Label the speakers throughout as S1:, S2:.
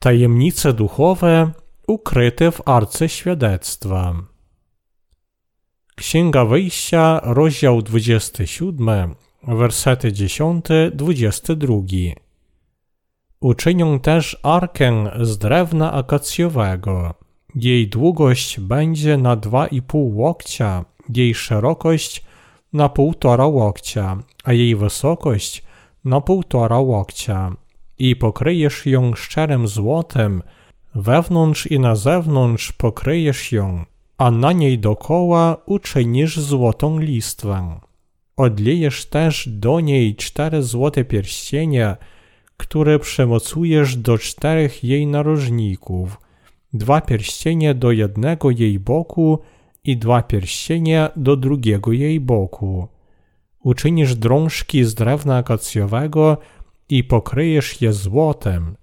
S1: Tajemnice duchowe ukryte w Arce Świadectwa. Księga Wyjścia, rozdział 27, wersety 10-22. Uczynią też arkę z drewna akacjowego. Jej długość będzie na dwa i pół łokcia, jej szerokość na półtora łokcia, a jej wysokość na półtora łokcia i pokryjesz ją szczerym złotem, wewnątrz i na zewnątrz pokryjesz ją, a na niej dokoła uczynisz złotą listwę. Odlejesz też do niej cztery złote pierścienie, które przemocujesz do czterech jej narożników, dwa pierścienie do jednego jej boku i dwa pierścienie do drugiego jej boku. Uczynisz drążki z drewna akacjowego i pokryjesz je złotem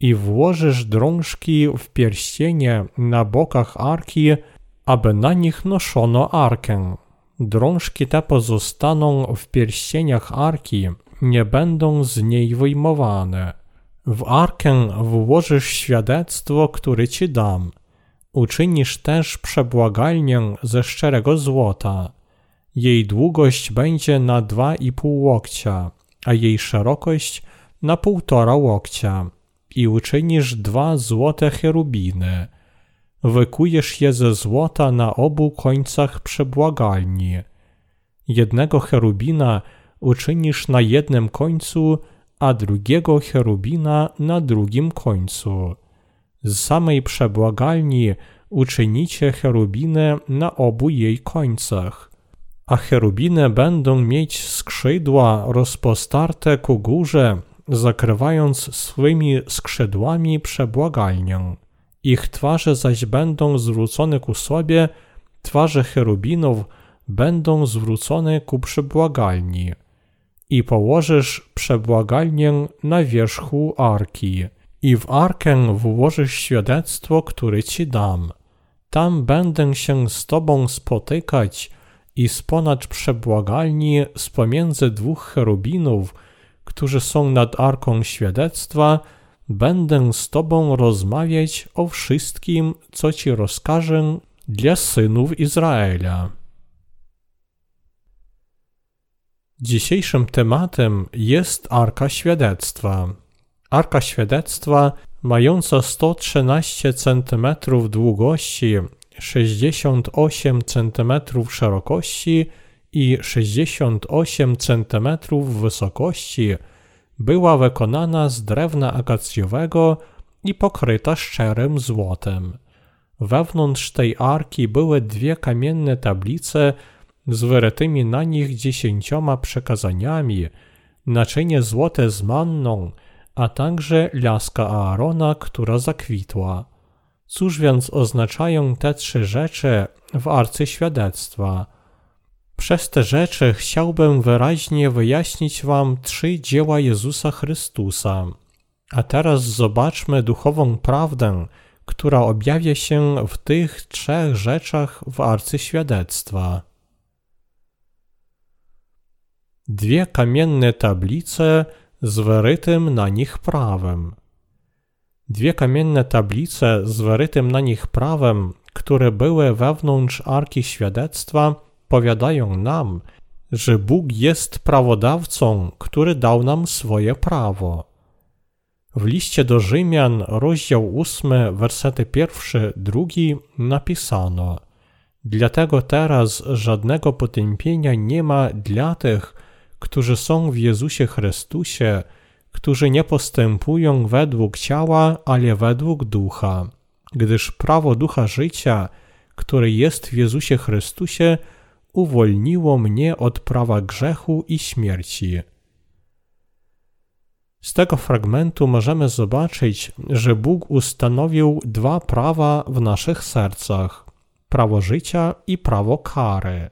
S1: i włożysz drążki w pierścienie na bokach arki, aby na nich noszono arkę. Drążki te pozostaną w pierścieniach arki, nie będą z niej wyjmowane. W arkę włożysz świadectwo, które ci dam. Uczynisz też przebłagalnię ze szczerego złota. Jej długość będzie na dwa i pół łokcia, a jej szerokość na półtora łokcia i uczynisz dwa złote cherubiny. Wykujesz je ze złota na obu końcach przebłagalni. Jednego cherubina uczynisz na jednym końcu, a drugiego cherubina na drugim końcu. Z samej przebłagalni uczynicie cherubinę na obu jej końcach a cherubiny będą mieć skrzydła rozpostarte ku górze, zakrywając swymi skrzydłami przebłagalnię. Ich twarze zaś będą zwrócone ku sobie, twarze cherubinów będą zwrócone ku przebłagalni. I położysz przebłagalnię na wierzchu arki. I w arkę włożysz świadectwo, które ci dam. Tam będę się z tobą spotykać, i sponacz przebłagalni z pomiędzy dwóch cherubinów, którzy są nad Arką Świadectwa, będę z Tobą rozmawiać o wszystkim, co Ci rozkażę dla synów Izraela. Dzisiejszym tematem jest Arka Świadectwa. Arka Świadectwa, mająca 113 cm długości 68 cm szerokości i 68 cm wysokości, była wykonana z drewna akacjowego i pokryta szczerym złotem. Wewnątrz tej arki były dwie kamienne tablice z wyrytymi na nich dziesięcioma przekazaniami, naczynie złote z manną, a także laska Aarona, która zakwitła. Cóż więc oznaczają te trzy rzeczy w arce świadectwa? Przez te rzeczy chciałbym wyraźnie wyjaśnić Wam trzy dzieła Jezusa Chrystusa. A teraz zobaczmy duchową prawdę, która objawia się w tych trzech rzeczach w arce świadectwa. Dwie kamienne tablice z wyrytym na nich prawem. Dwie kamienne tablice z wyrytym na nich prawem, które były wewnątrz Arki Świadectwa, powiadają nam, że Bóg jest prawodawcą, który dał nam swoje prawo. W liście do Rzymian, rozdział 8, wersety pierwszy, drugi napisano Dlatego teraz żadnego potępienia nie ma dla tych, którzy są w Jezusie Chrystusie, którzy nie postępują według ciała, ale według ducha, gdyż prawo ducha życia, które jest w Jezusie Chrystusie, uwolniło mnie od prawa grzechu i śmierci. Z tego fragmentu możemy zobaczyć, że Bóg ustanowił dwa prawa w naszych sercach: prawo życia i prawo kary.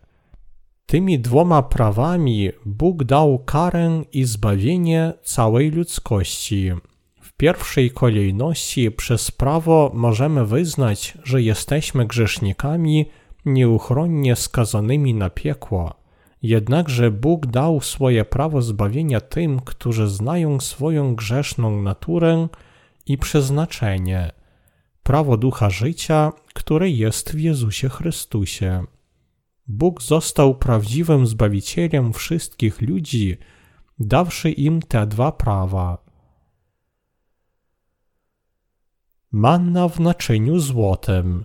S1: Tymi dwoma prawami Bóg dał karę i zbawienie całej ludzkości. W pierwszej kolejności przez prawo możemy wyznać, że jesteśmy grzesznikami nieuchronnie skazanymi na piekło. Jednakże Bóg dał swoje prawo zbawienia tym, którzy znają swoją grzeszną naturę i przeznaczenie, prawo ducha życia, które jest w Jezusie Chrystusie. Bóg został prawdziwym zbawicielem wszystkich ludzi, dawszy im te dwa prawa. Manna w naczyniu złotym.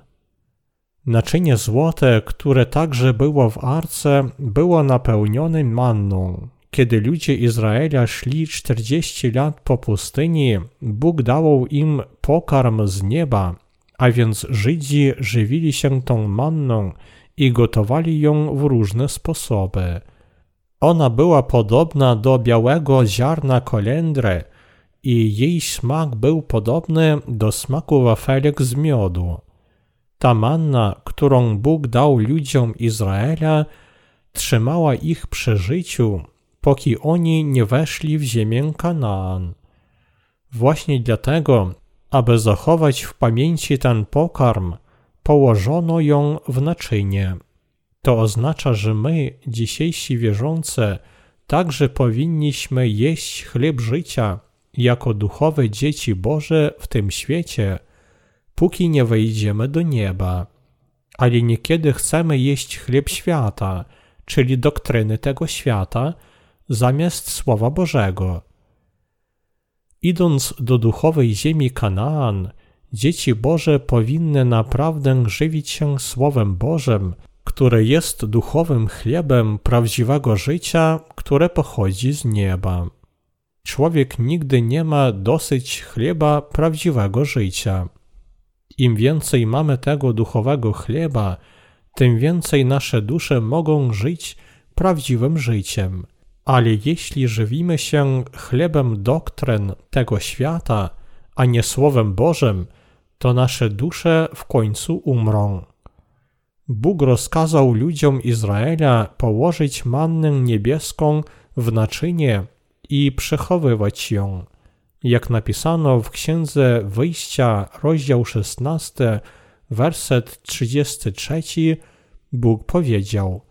S1: Naczynie złote, które także było w arce, było napełnione manną. Kiedy ludzie Izraela szli 40 lat po pustyni, Bóg dał im pokarm z nieba, a więc Żydzi żywili się tą manną i gotowali ją w różne sposoby. Ona była podobna do białego ziarna kolendry i jej smak był podobny do smaku wafelek z miodu. Ta manna, którą Bóg dał ludziom Izraela, trzymała ich przy życiu, póki oni nie weszli w ziemię Kanaan. Właśnie dlatego, aby zachować w pamięci ten pokarm, położono ją w naczynie. To oznacza, że my, dzisiejsi wierzący, także powinniśmy jeść chleb życia jako duchowe dzieci Boże w tym świecie, póki nie wejdziemy do nieba. Ale niekiedy chcemy jeść chleb świata, czyli doktryny tego świata, zamiast Słowa Bożego. Idąc do duchowej ziemi Kanaan, dzieci Boże powinny naprawdę żywić się Słowem Bożym, które jest duchowym chlebem prawdziwego życia, które pochodzi z nieba. Człowiek nigdy nie ma dosyć chleba prawdziwego życia. Im więcej mamy tego duchowego chleba, tym więcej nasze dusze mogą żyć prawdziwym życiem. Ale jeśli żywimy się chlebem doktryn tego świata, a nie Słowem Bożym, to nasze dusze w końcu umrą. Bóg rozkazał ludziom Izraela położyć mannę niebieską w naczynie i przechowywać ją. Jak napisano w Księdze Wyjścia, rozdział 16, werset 33, Bóg powiedział: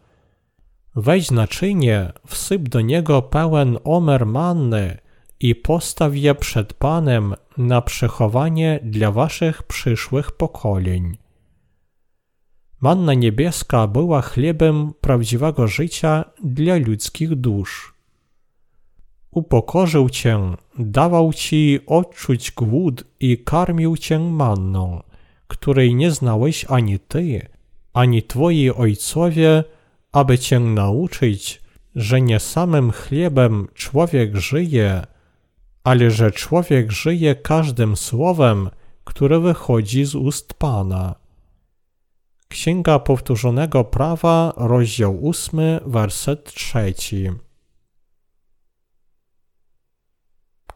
S1: Weź naczynie, wsyp do niego pełen omer manny i postaw je przed Panem na przechowanie dla waszych przyszłych pokoleń. Manna niebieska była chlebem prawdziwego życia dla ludzkich dusz. Upokorzył cię, dawał ci odczuć głód i karmił cię manną, której nie znałeś ani ty, ani twoi ojcowie, aby cię nauczyć, że nie samym chlebem człowiek żyje, ale że człowiek żyje każdym słowem, które wychodzi z ust Pana. Księga Powtórzonego Prawa, rozdział 8, werset 3.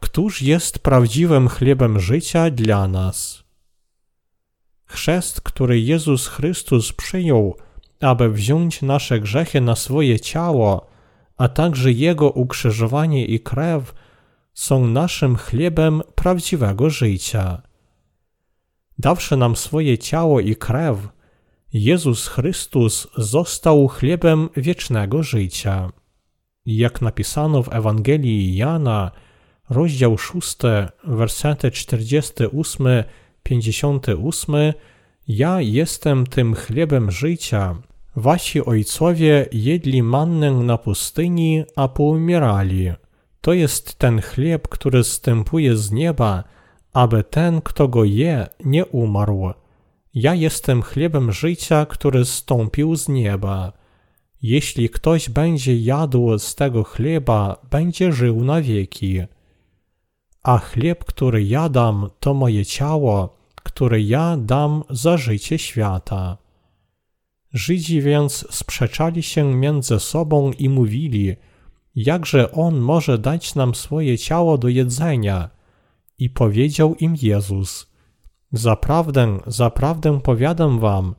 S1: Któż jest prawdziwym chlebem życia dla nas? Chrzest, który Jezus Chrystus przyjął, aby wziąć nasze grzechy na swoje ciało, a także Jego ukrzyżowanie i krew, są naszym chlebem prawdziwego życia. Dawszy nam swoje ciało i krew, Jezus Chrystus został chlebem wiecznego życia. Jak napisano w Ewangelii Jana, rozdział 6, wersety 48-58, ja jestem tym chlebem życia. Wasi ojcowie jedli mannę na pustyni, a poumierali. To jest ten chleb, który zstępuje z nieba, aby ten, kto go je, nie umarł. Ja jestem chlebem życia, który zstąpił z nieba. Jeśli ktoś będzie jadł z tego chleba, będzie żył na wieki. A chleb, który ja dam, to moje ciało, które ja dam za życie świata. Żydzi więc sprzeczali się między sobą i mówili, jakże on może dać nam swoje ciało do jedzenia? I powiedział im Jezus, Zaprawdę, zaprawdę powiadam wam,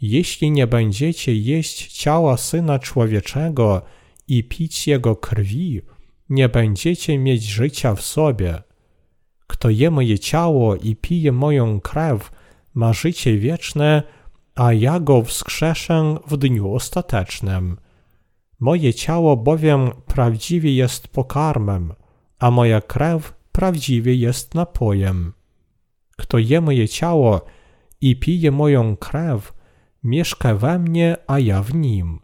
S1: jeśli nie będziecie jeść ciała Syna Człowieczego i pić Jego krwi, nie będziecie mieć życia w sobie. Kto je moje ciało i pije moją krew, ma życie wieczne, a ja go wskrzeszę w dniu ostatecznym. Moje ciało bowiem prawdziwie jest pokarmem, a moja krew prawdziwie jest napojem. Kto je moje ciało i pije moją krew, mieszka we mnie, a ja w nim.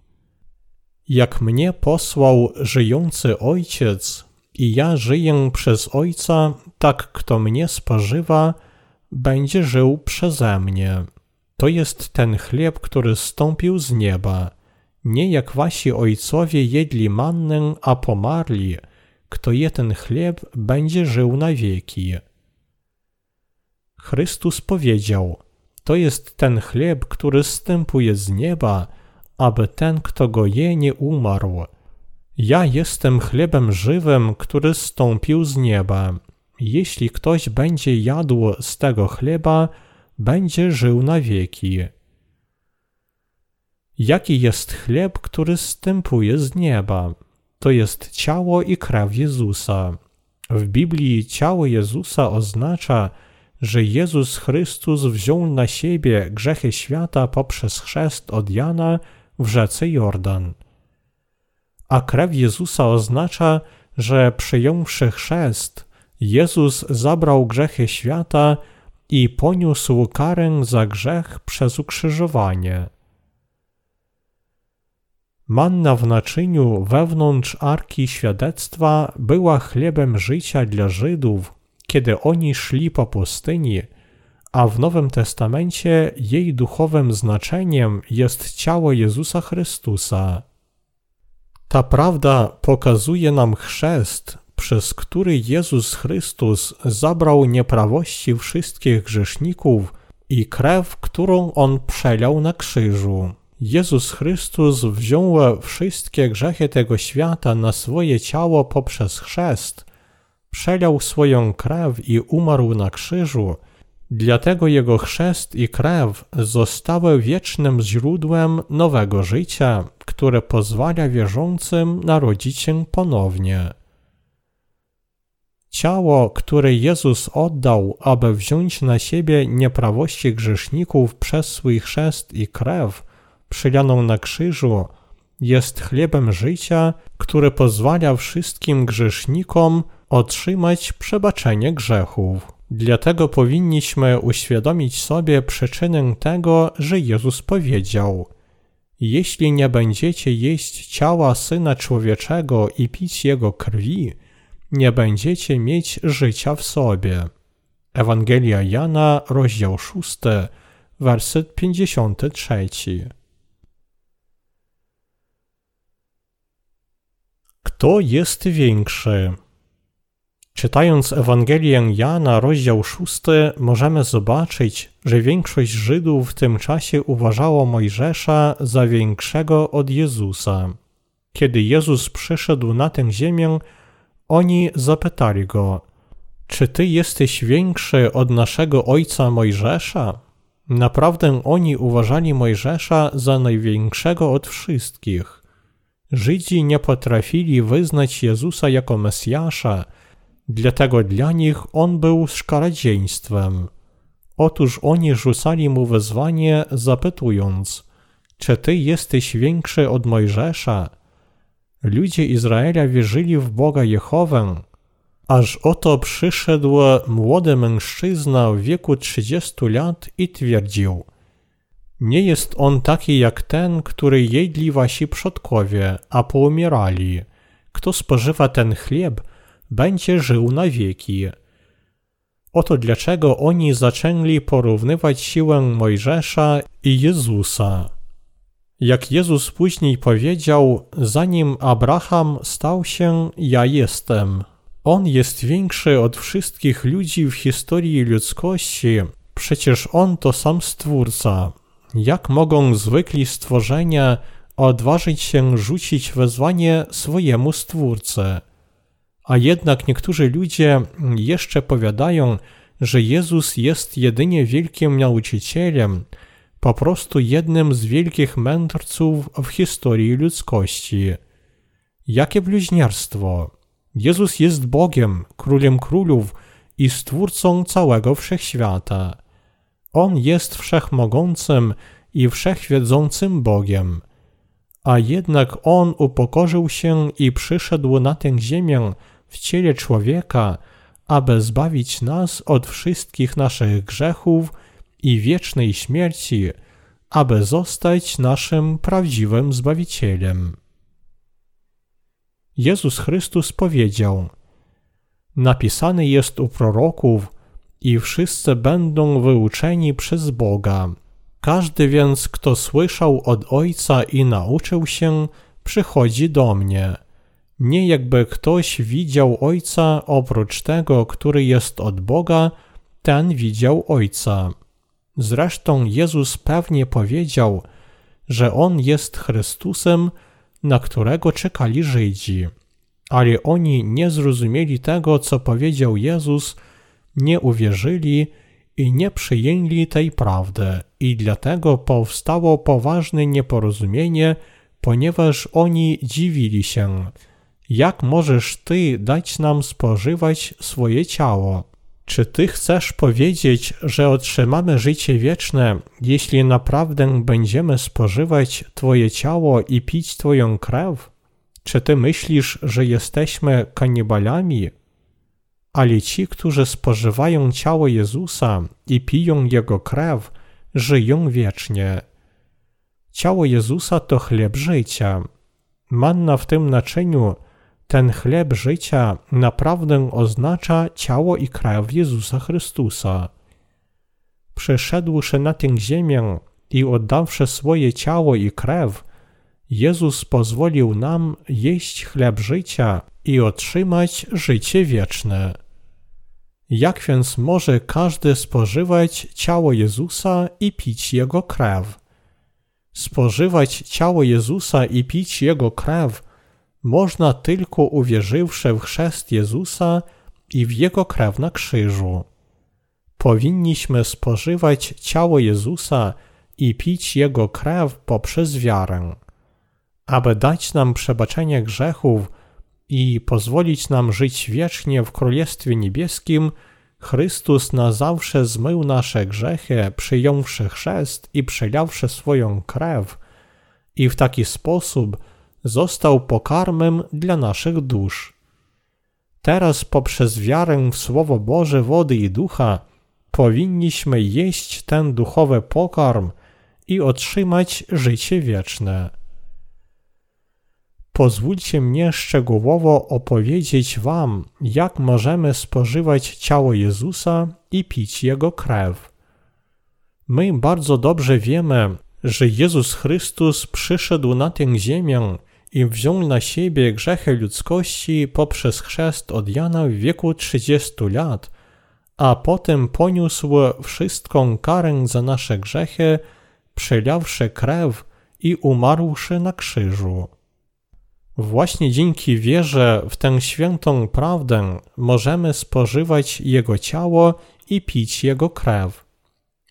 S1: Jak mnie posłał żyjący Ojciec i ja żyję przez Ojca, tak kto mnie spożywa, będzie żył przeze mnie. To jest ten chleb, który stąpił z nieba. Nie jak wasi ojcowie jedli mannę, a pomarli. Kto je ten chleb, będzie żył na wieki. Chrystus powiedział: To jest ten chleb, który stępuje z nieba, aby ten, kto go je, nie umarł. Ja jestem chlebem żywym, który stąpił z nieba. Jeśli ktoś będzie jadł z tego chleba, będzie żył na wieki. Jaki jest chleb, który stępuje z nieba? To jest ciało i krew Jezusa. W Biblii ciało Jezusa oznacza, że Jezus Chrystus wziął na siebie grzechy świata poprzez chrzest od Jana w rzece Jordan. A krew Jezusa oznacza, że przyjąwszy chrzest, Jezus zabrał grzechy świata i poniósł karę za grzech przez ukrzyżowanie. Manna w naczyniu wewnątrz arki świadectwa była chlebem życia dla Żydów, kiedy oni szli po pustyni, a w Nowym Testamencie jej duchowym znaczeniem jest ciało Jezusa Chrystusa. Ta prawda pokazuje nam chrzest, przez który Jezus Chrystus zabrał nieprawości wszystkich grzeszników i krew, którą On przelał na krzyżu. Jezus Chrystus wziął wszystkie grzechy tego świata na swoje ciało poprzez chrzest, przelał swoją krew i umarł na krzyżu, dlatego Jego chrzest i krew zostały wiecznym źródłem nowego życia, które pozwala wierzącym narodzić się ponownie. Ciało, które Jezus oddał, aby wziąć na siebie nieprawości grzeszników przez swój chrzest i krew, przylaną na krzyżu, jest chlebem życia, który pozwala wszystkim grzesznikom otrzymać przebaczenie grzechów. Dlatego powinniśmy uświadomić sobie przyczynę tego, że Jezus powiedział: Jeśli nie będziecie jeść ciała syna człowieczego i pić jego krwi, nie będziecie mieć życia w sobie. Ewangelia Jana, rozdział 6, werset 53. Kto jest większy? Czytając Ewangelię Jana, rozdział 6, możemy zobaczyć, że większość Żydów w tym czasie uważało Mojżesza za większego od Jezusa. Kiedy Jezus przyszedł na tę ziemię, oni zapytali go: Czy ty jesteś większy od naszego ojca Mojżesza? Naprawdę oni uważali Mojżesza za największego od wszystkich. Żydzi nie potrafili wyznać Jezusa jako Mesjasza, dlatego dla nich on był szkaradzeństwem. Otóż oni rzucali mu wezwanie, zapytując: Czy ty jesteś większy od Mojżesza? Ludzie Izraela wierzyli w Boga Jehowę, aż oto przyszedł młody mężczyzna w wieku 30 lat i twierdził: Nie jest on taki jak ten, który jedli wasi przodkowie, a poumierali. Kto spożywa ten chleb, będzie żył na wieki. Oto dlaczego oni zaczęli porównywać siłę Mojżesza i Jezusa. Jak Jezus później powiedział, zanim Abraham stał się, ja jestem. On jest większy od wszystkich ludzi w historii ludzkości, przecież on to sam Stwórca. Jak mogą zwykli stworzenia odważyć się rzucić wezwanie swojemu Stwórcy? A jednak niektórzy ludzie jeszcze powiadają, że Jezus jest jedynie wielkim nauczycielem, po prostu jednym z wielkich mędrców w historii ludzkości. Jakie bluźnierstwo! Jezus jest Bogiem, Królem Królów i Stwórcą całego Wszechświata. On jest Wszechmogącym i Wszechwiedzącym Bogiem. A jednak On upokorzył się i przyszedł na tę ziemię w ciele człowieka, aby zbawić nas od wszystkich naszych grzechów i wiecznej śmierci, aby zostać naszym prawdziwym Zbawicielem. Jezus Chrystus powiedział: Napisane jest u proroków, i wszyscy będą wyuczeni przez Boga. Każdy więc, kto słyszał od Ojca i nauczył się, przychodzi do mnie. Nie jakby ktoś widział Ojca oprócz tego, który jest od Boga, ten widział Ojca. Zresztą Jezus pewnie powiedział, że On jest Chrystusem, na którego czekali Żydzi. Ale oni nie zrozumieli tego, co powiedział Jezus, nie uwierzyli i nie przyjęli tej prawdy, i dlatego powstało poważne nieporozumienie, ponieważ oni dziwili się. Jak możesz ty dać nam spożywać swoje ciało? Czy ty chcesz powiedzieć, że otrzymamy życie wieczne, jeśli naprawdę będziemy spożywać Twoje ciało i pić Twoją krew? Czy ty myślisz, że jesteśmy kanibalami? Ale ci, którzy spożywają ciało Jezusa i piją Jego krew, żyją wiecznie. Ciało Jezusa to chleb życia. Manna w tym naczyniu ten chleb życia naprawdę oznacza ciało i krew Jezusa Chrystusa. Przyszedłszy na tę ziemię i oddawszy swoje ciało i krew, Jezus pozwolił nam jeść chleb życia i otrzymać życie wieczne. Jak więc może każdy spożywać ciało Jezusa i pić Jego krew? Spożywać ciało Jezusa i pić Jego krew można tylko uwierzywszy w chrzest Jezusa i w Jego krew na krzyżu. Powinniśmy spożywać ciało Jezusa i pić Jego krew poprzez wiarę. Aby dać nam przebaczenie grzechów i pozwolić nam żyć wiecznie w Królestwie Niebieskim, Chrystus na zawsze zmył nasze grzechy, przyjąwszy chrzest i przelawszy swoją krew, i w taki sposób został pokarmem dla naszych dusz. Teraz poprzez wiarę w Słowo Boże, wody i ducha powinniśmy jeść ten duchowy pokarm i otrzymać życie wieczne. Pozwólcie mnie szczegółowo opowiedzieć Wam, jak możemy spożywać ciało Jezusa i pić Jego krew. My bardzo dobrze wiemy, że Jezus Chrystus przyszedł na tę ziemię i wziął na siebie grzechy ludzkości poprzez chrzest od Jana w wieku 30 lat, a potem poniósł wszystką karę za nasze grzechy, przelawszy krew i umarłszy na krzyżu. Właśnie dzięki wierze w tę świętą prawdę możemy spożywać Jego ciało i pić Jego krew.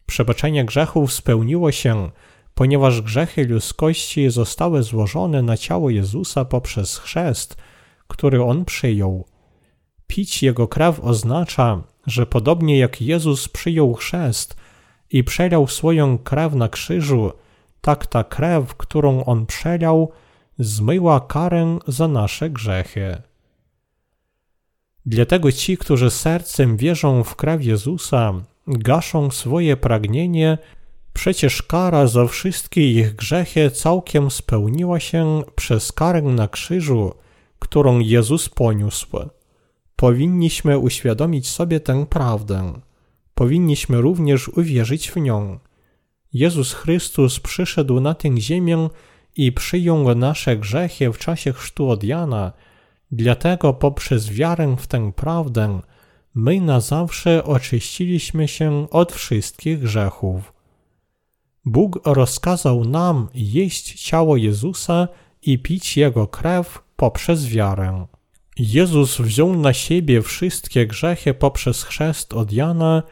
S1: Przebaczenie grzechów spełniło się, ponieważ grzechy ludzkości zostały złożone na ciało Jezusa poprzez chrzest, który On przyjął. Pić Jego krew oznacza, że podobnie jak Jezus przyjął chrzest i przelał swoją krew na krzyżu, tak ta krew, którą On przelał, zmyła karę za nasze grzechy. Dlatego ci, którzy sercem wierzą w krew Jezusa, gaszą swoje pragnienie, przecież kara za wszystkie ich grzechy całkiem spełniła się przez karę na krzyżu, którą Jezus poniósł. Powinniśmy uświadomić sobie tę prawdę. Powinniśmy również uwierzyć w nią. Jezus Chrystus przyszedł na tę ziemię i przyjął nasze grzechy w czasie chrztu od Jana, dlatego poprzez wiarę w tę prawdę my na zawsze oczyściliśmy się od wszystkich grzechów. Bóg rozkazał nam jeść ciało Jezusa i pić Jego krew poprzez wiarę. Jezus wziął na siebie wszystkie grzechy poprzez chrzest od Jana,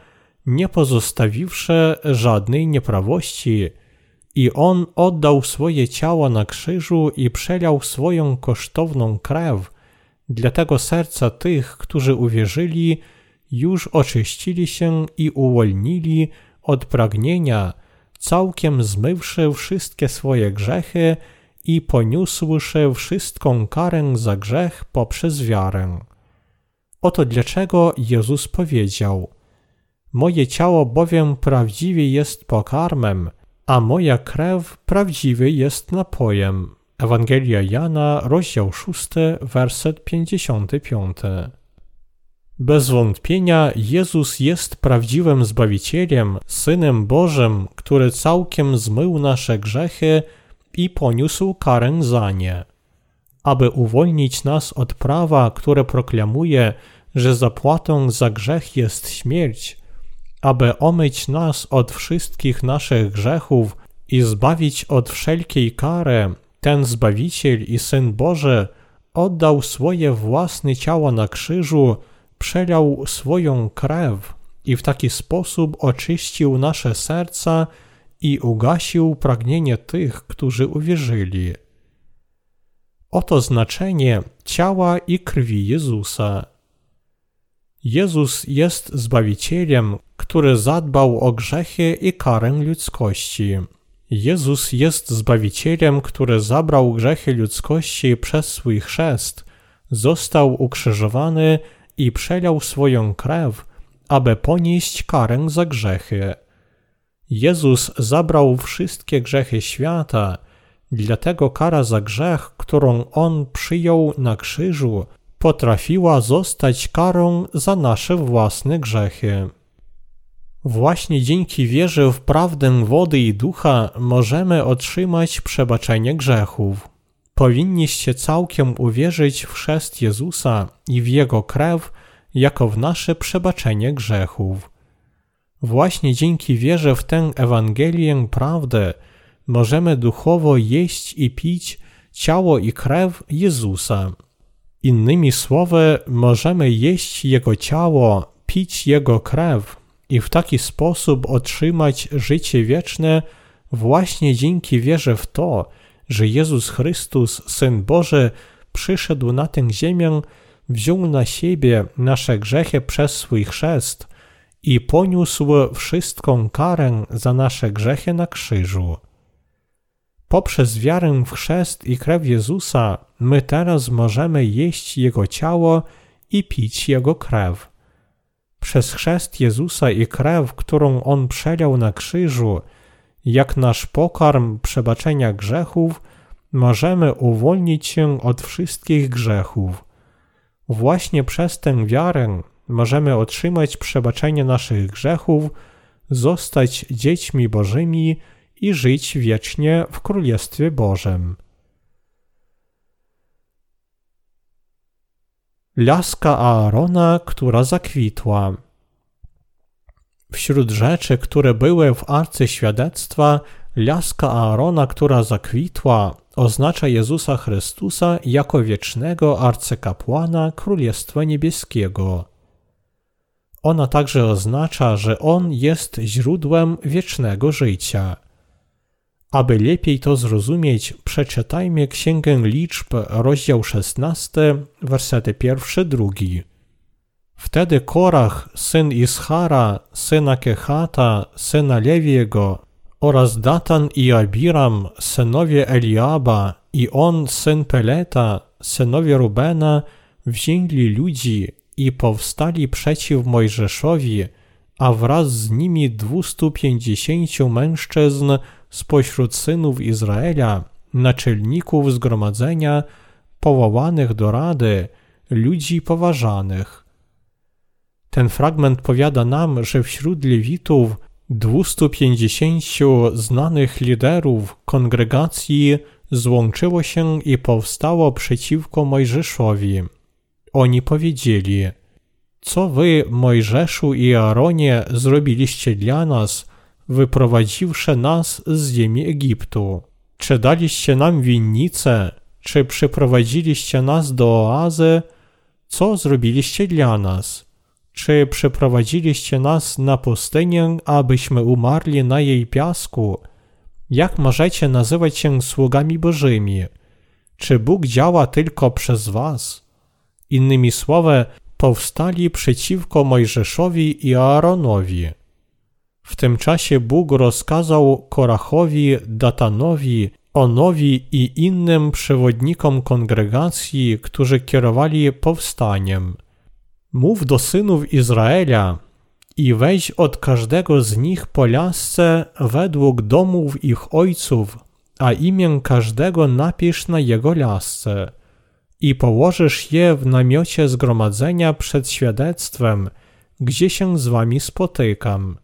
S1: nie pozostawiwszy żadnej nieprawości, i On oddał swoje ciało na krzyżu i przelał swoją kosztowną krew, dlatego serca tych, którzy uwierzyli, już oczyścili się i uwolnili od pragnienia, całkiem zmywszy wszystkie swoje grzechy i poniósłszy wszystką karę za grzech poprzez wiarę. Oto dlaczego Jezus powiedział: Moje ciało bowiem prawdziwie jest pokarmem, a moja krew prawdziwie jest napojem. Ewangelia Jana, rozdział 6, werset 55. Bez wątpienia Jezus jest prawdziwym Zbawicielem, Synem Bożym, który całkiem zmył nasze grzechy i poniósł karę za nie. Aby uwolnić nas od prawa, które proklamuje, że zapłatą za grzech jest śmierć, aby omyć nas od wszystkich naszych grzechów i zbawić od wszelkiej kary, ten Zbawiciel i Syn Boży oddał swoje własne ciało na krzyżu, przelał swoją krew i w taki sposób oczyścił nasze serca i ugasił pragnienie tych, którzy uwierzyli. Oto znaczenie ciała i krwi Jezusa. Jezus jest Zbawicielem, który zadbał o grzechy i karę ludzkości. Jezus jest Zbawicielem, który zabrał grzechy ludzkości przez swój chrzest, został ukrzyżowany i przelał swoją krew, aby ponieść karę za grzechy. Jezus zabrał wszystkie grzechy świata, dlatego kara za grzech, którą On przyjął na krzyżu, potrafiła zostać karą za nasze własne grzechy. Właśnie dzięki wierze w prawdę wody i ducha możemy otrzymać przebaczenie grzechów. Powinniście całkiem uwierzyć w chrzest Jezusa i w Jego krew jako w nasze przebaczenie grzechów. Właśnie dzięki wierze w tę Ewangelię prawdę możemy duchowo jeść i pić ciało i krew Jezusa. Innymi słowy, możemy jeść Jego ciało, pić Jego krew i w taki sposób otrzymać życie wieczne właśnie dzięki wierze w to, że Jezus Chrystus, Syn Boży, przyszedł na tę ziemię, wziął na siebie nasze grzechy przez swój chrzest i poniósł wszystką karę za nasze grzechy na krzyżu. Poprzez wiarę w chrzest i krew Jezusa my teraz możemy jeść Jego ciało i pić Jego krew. Przez chrzest Jezusa i krew, którą On przelał na krzyżu, jak nasz pokarm przebaczenia grzechów, możemy uwolnić się od wszystkich grzechów. Właśnie przez tę wiarę możemy otrzymać przebaczenie naszych grzechów, zostać dziećmi Bożymi i żyć wiecznie w Królestwie Bożym. Laska Aarona, która zakwitła. Wśród rzeczy, które były w arce świadectwa, laska Aarona, która zakwitła, oznacza Jezusa Chrystusa jako wiecznego arcykapłana Królestwa Niebieskiego. Ona także oznacza, że On jest źródłem wiecznego życia. Aby lepiej to zrozumieć, przeczytajmy Księgę Liczb, rozdział 16, wersety pierwszy, drugi. Wtedy Korach, syn Ischara, syna Kehata, syna Lewiego oraz Datan i Abiram, synowie Eliaba i on, syn Peleta, synowie Rubena, wzięli ludzi i powstali przeciw Mojżeszowi, a wraz z nimi 250 mężczyzn spośród synów Izraela, naczelników zgromadzenia, powołanych do rady, ludzi poważanych. Ten fragment powiada nam, że wśród Lewitów 250 znanych liderów kongregacji złączyło się i powstało przeciwko Mojżeszowi. Oni powiedzieli: Co wy, Mojżeszu i Aaronie, zrobiliście dla nas, wyprowadziwszy nas z ziemi Egiptu? Czy daliście nam winnicę, czy przyprowadziliście nas do oazy? Co zrobiliście dla nas? Czy przeprowadziliście nas na pustynię, abyśmy umarli na jej piasku? Jak możecie nazywać się sługami Bożymi? Czy Bóg działa tylko przez was? Innymi słowy, powstali przeciwko Mojżeszowi i Aaronowi. W tym czasie Bóg rozkazał Korachowi, Datanowi, Onowi i innym przewodnikom kongregacji, którzy kierowali powstaniem – Mów do synów Izraela i weź od każdego z nich po lasce według domów ich ojców, a imię każdego napisz na jego lasce i położysz je w namiocie zgromadzenia przed świadectwem, gdzie się z wami spotykam.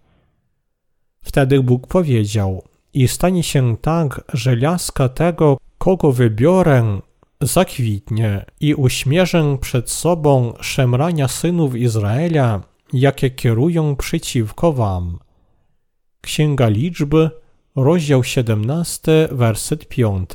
S1: Wtedy Bóg powiedział, i stanie się tak, że laska tego, kogo wybiorę, zakwitnie i uśmierzę przed sobą szemrania synów Izraela, jakie kierują przeciwko wam. Księga Liczby, rozdział 17, werset 5.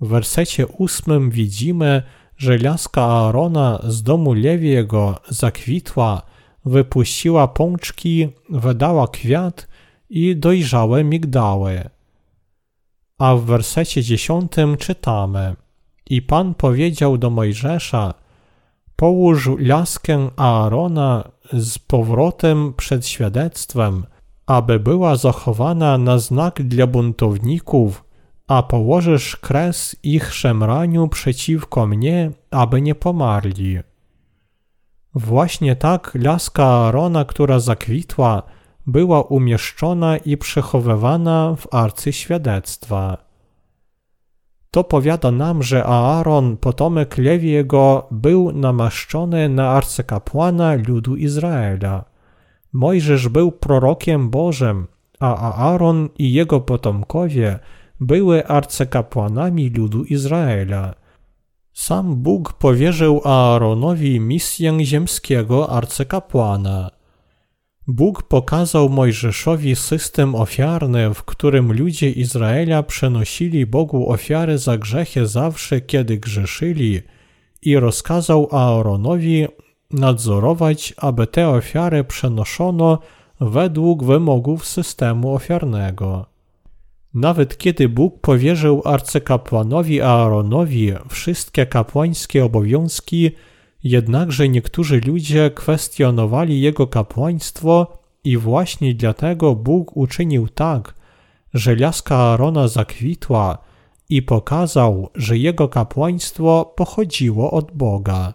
S1: W wersecie 8 widzimy, że laska Aarona z domu Lewiego zakwitła, wypuściła pączki, wydała kwiat i dojrzałe migdały. A w wersecie 10 czytamy – i Pan powiedział do Mojżesza, połóż laskę Aarona z powrotem przed świadectwem, aby była zachowana na znak dla buntowników, a położysz kres ich szemraniu przeciwko mnie, aby nie pomarli. Właśnie tak laska Aarona, która zakwitła, była umieszczona i przechowywana w arcy świadectwa. To powiada nam, że Aaron, potomek Lewiego, był namaszczony na arcykapłana ludu Izraela. Mojżesz był prorokiem Bożym, a Aaron i jego potomkowie były arcykapłanami ludu Izraela. Sam Bóg powierzył Aaronowi misję ziemskiego arcykapłana – Bóg pokazał Mojżeszowi system ofiarny, w którym ludzie Izraela przenosili Bogu ofiary za grzechy zawsze, kiedy grzeszyli, i rozkazał Aaronowi nadzorować, aby te ofiary przenoszono według wymogów systemu ofiarnego. Nawet kiedy Bóg powierzył arcykapłanowi Aaronowi wszystkie kapłańskie obowiązki, Jednakże niektórzy ludzie kwestionowali jego kapłaństwo i właśnie dlatego Bóg uczynił tak, że laska Arona zakwitła i pokazał, że jego kapłaństwo pochodziło od Boga.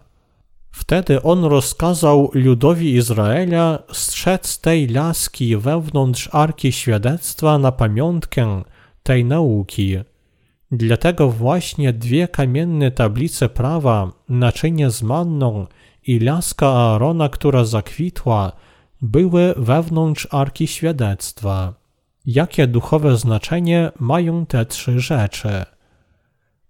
S1: Wtedy on rozkazał ludowi Izraela strzec tej laski wewnątrz Arki Świadectwa na pamiątkę tej nauki. Dlatego właśnie dwie kamienne tablice prawa, naczynie z manną i laska Aarona, która zakwitła, były wewnątrz Arki Świadectwa. Jakie duchowe znaczenie mają te trzy rzeczy?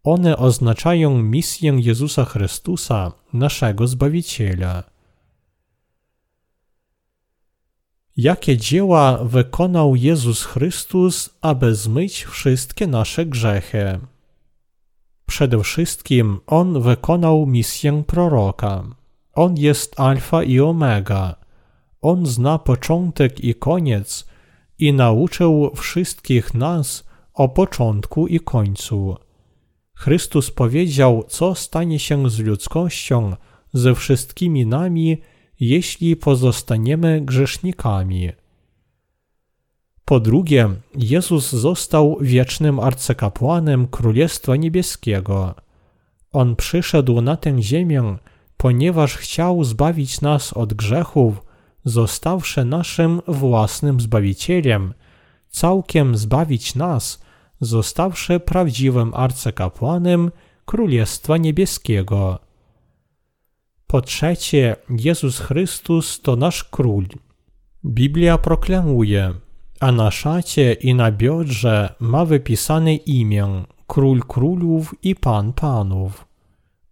S1: One oznaczają misję Jezusa Chrystusa, naszego Zbawiciela. Jakie dzieła wykonał Jezus Chrystus, aby zmyć wszystkie nasze grzechy? Przede wszystkim On wykonał misję proroka. On jest Alfa i Omega. On zna początek i koniec i nauczył wszystkich nas o początku i końcu. Chrystus powiedział, co stanie się z ludzkością, ze wszystkimi nami, jeśli pozostaniemy grzesznikami. Po drugie, Jezus został wiecznym arcykapłanem Królestwa Niebieskiego. On przyszedł na tę ziemię, ponieważ chciał zbawić nas od grzechów, zostawszy naszym własnym Zbawicielem, całkiem zbawić nas, zostawszy prawdziwym arcykapłanem Królestwa Niebieskiego. Po trzecie, Jezus Chrystus to nasz król. Biblia proklamuje, a na szacie i na biodrze ma wypisane imię Król Królów i Pan Panów.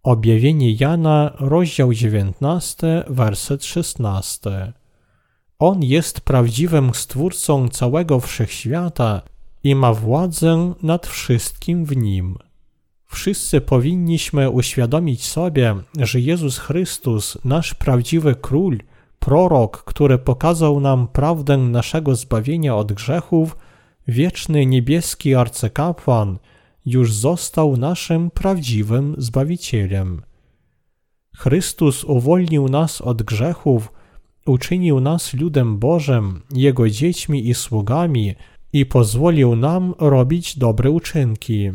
S1: Objawienie Jana, rozdział 19, werset 16. On jest prawdziwym stwórcą całego wszechświata i ma władzę nad wszystkim w nim. Wszyscy powinniśmy uświadomić sobie, że Jezus Chrystus, nasz prawdziwy król, prorok, który pokazał nam prawdę naszego zbawienia od grzechów, wieczny niebieski arcykapłan, już został naszym prawdziwym Zbawicielem. Chrystus uwolnił nas od grzechów, uczynił nas ludem Bożym, Jego dziećmi i sługami i pozwolił nam robić dobre uczynki.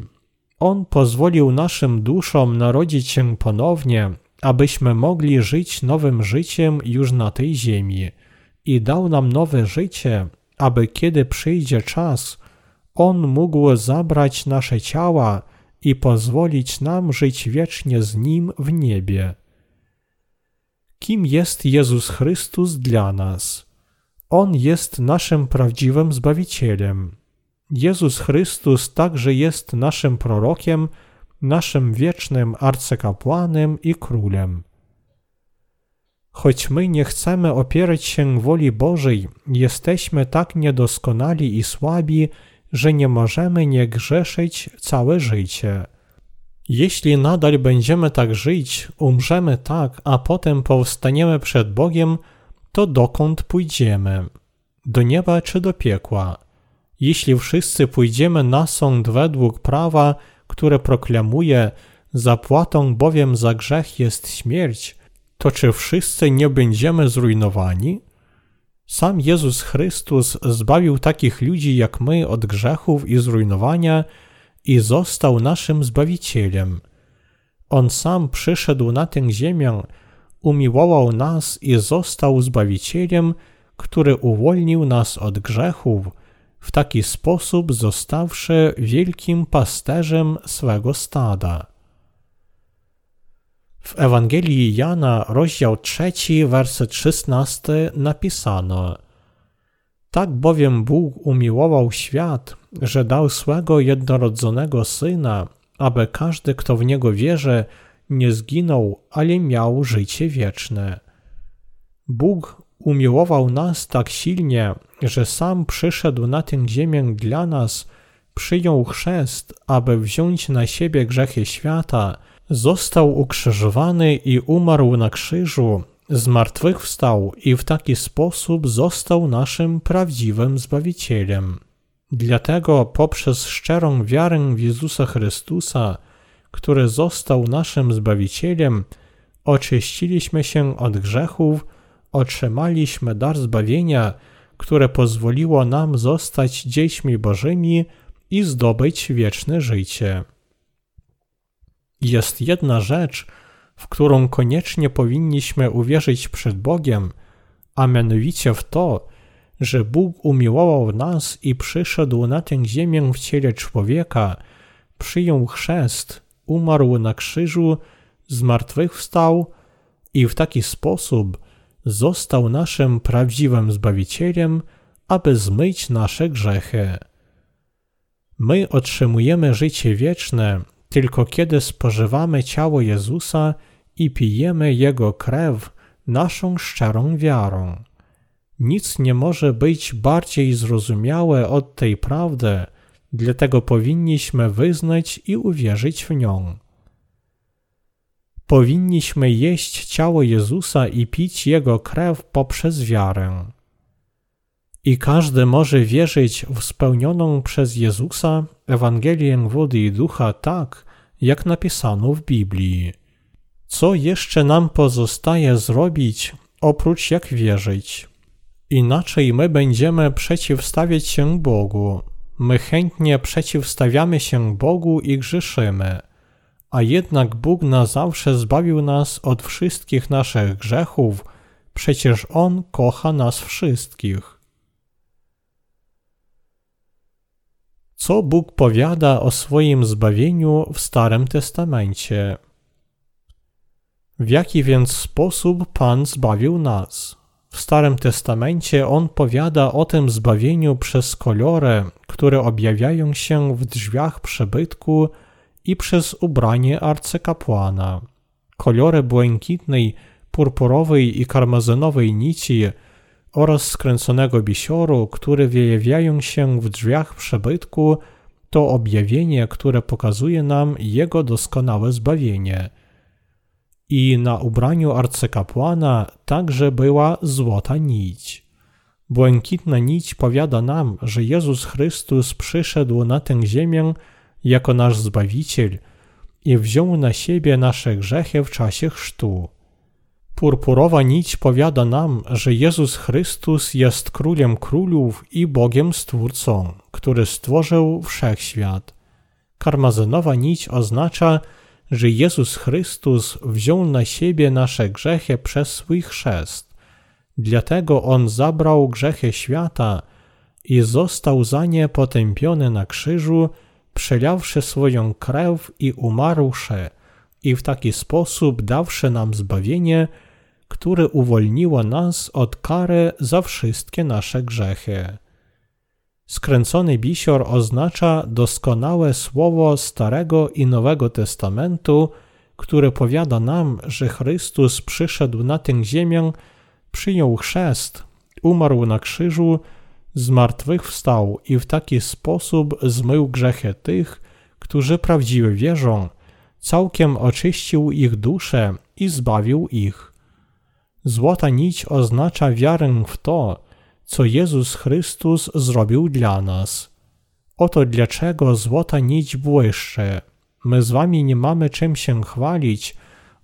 S1: On pozwolił naszym duszom narodzić się ponownie abyśmy mogli żyć nowym życiem już na tej ziemi i dał nam nowe życie, aby kiedy przyjdzie czas, On mógł zabrać nasze ciała i pozwolić nam żyć wiecznie z Nim w niebie. Kim jest Jezus Chrystus dla nas? On jest naszym prawdziwym Zbawicielem. Jezus Chrystus także jest naszym prorokiem, naszym wiecznym arcykapłanem i królem. Choć my nie chcemy opierać się woli Bożej, jesteśmy tak niedoskonali i słabi, że nie możemy nie grzeszyć całe życie. Jeśli nadal będziemy tak żyć, umrzemy tak, a potem powstaniemy przed Bogiem, to dokąd pójdziemy? Do nieba czy do piekła? Jeśli wszyscy pójdziemy na sąd według prawa, które proklamuje, zapłatą bowiem za grzech jest śmierć, to czy wszyscy nie będziemy zrujnowani? Sam Jezus Chrystus zbawił takich ludzi jak my od grzechów i zrujnowania i został naszym Zbawicielem. On sam przyszedł na tę ziemię, umiłował nas i został Zbawicielem, który uwolnił nas od grzechów, w taki sposób zostawszy wielkim pasterzem swego stada. W Ewangelii Jana, rozdział 3, werset 16 napisano Tak bowiem Bóg umiłował świat, że dał swego jednorodzonego Syna, aby każdy, kto w Niego wierzy, nie zginął, ale miał życie wieczne. Bóg umiłował nas tak silnie, że sam przyszedł na tę ziemię dla nas, przyjął chrzest, aby wziąć na siebie grzechy świata, został ukrzyżowany i umarł na krzyżu, zmartwychwstał i w taki sposób został naszym prawdziwym Zbawicielem. Dlatego poprzez szczerą wiarę w Jezusa Chrystusa, który został naszym Zbawicielem, oczyściliśmy się od grzechów, otrzymaliśmy dar zbawienia, które pozwoliło nam zostać dziećmi Bożymi i zdobyć wieczne życie. Jest jedna rzecz, w którą koniecznie powinniśmy uwierzyć przed Bogiem, a mianowicie w to, że Bóg umiłował nas i przyszedł na tę ziemię w ciele człowieka, przyjął chrzest, umarł na krzyżu, zmartwychwstał i w taki sposób został naszym prawdziwym Zbawicielem, aby zmyć nasze grzechy. My otrzymujemy życie wieczne tylko kiedy spożywamy ciało Jezusa i pijemy Jego krew naszą szczerą wiarą. Nic nie może być bardziej zrozumiałe od tej prawdy, dlatego powinniśmy wyznać i uwierzyć w nią. Powinniśmy jeść ciało Jezusa i pić Jego krew poprzez wiarę. I każdy może wierzyć w spełnioną przez Jezusa Ewangelię wody i ducha tak, jak napisano w Biblii. Co jeszcze nam pozostaje zrobić, oprócz jak wierzyć? Inaczej my będziemy przeciwstawiać się Bogu. My chętnie przeciwstawiamy się Bogu i grzeszymy. A jednak Bóg na zawsze zbawił nas od wszystkich naszych grzechów, przecież On kocha nas wszystkich. Co Bóg powiada o swoim zbawieniu w Starym Testamencie? W jaki więc sposób Pan zbawił nas? W Starym Testamencie On powiada o tym zbawieniu przez kolory, które objawiają się w drzwiach przybytku i przez ubranie arcykapłana. Kolory błękitnej, purpurowej i karmazynowej nici – oraz skręconego bisioru, które wyjawiają się w drzwiach przebytku, to objawienie, które pokazuje nam Jego doskonałe zbawienie. I na ubraniu arcykapłana także była złota nić. Błękitna nić powiada nam, że Jezus Chrystus przyszedł na tę ziemię jako nasz Zbawiciel i wziął na siebie nasze grzechy w czasie chrztu. Purpurowa nić powiada nam, że Jezus Chrystus jest królem królów i Bogiem Stwórcą, który stworzył wszechświat. Karmazynowa nić oznacza, że Jezus Chrystus wziął na siebie nasze grzechy przez swój chrzest. Dlatego On zabrał grzechy świata i został za nie potępiony na krzyżu, przelawszy swoją krew i umarłszy, i w taki sposób dawszy nam zbawienie, które uwolniło nas od kary za wszystkie nasze grzechy. Skręcony bisior oznacza doskonałe słowo Starego i Nowego Testamentu, które powiada nam, że Chrystus przyszedł na tę ziemię, przyjął chrzest, umarł na krzyżu, zmartwychwstał i w taki sposób zmył grzechy tych, którzy prawdziwie wierzą, całkiem oczyścił ich duszę i zbawił ich. Złota nić oznacza wiarę w to, co Jezus Chrystus zrobił dla nas. Oto dlaczego złota nić błyszczy. My z wami nie mamy czym się chwalić,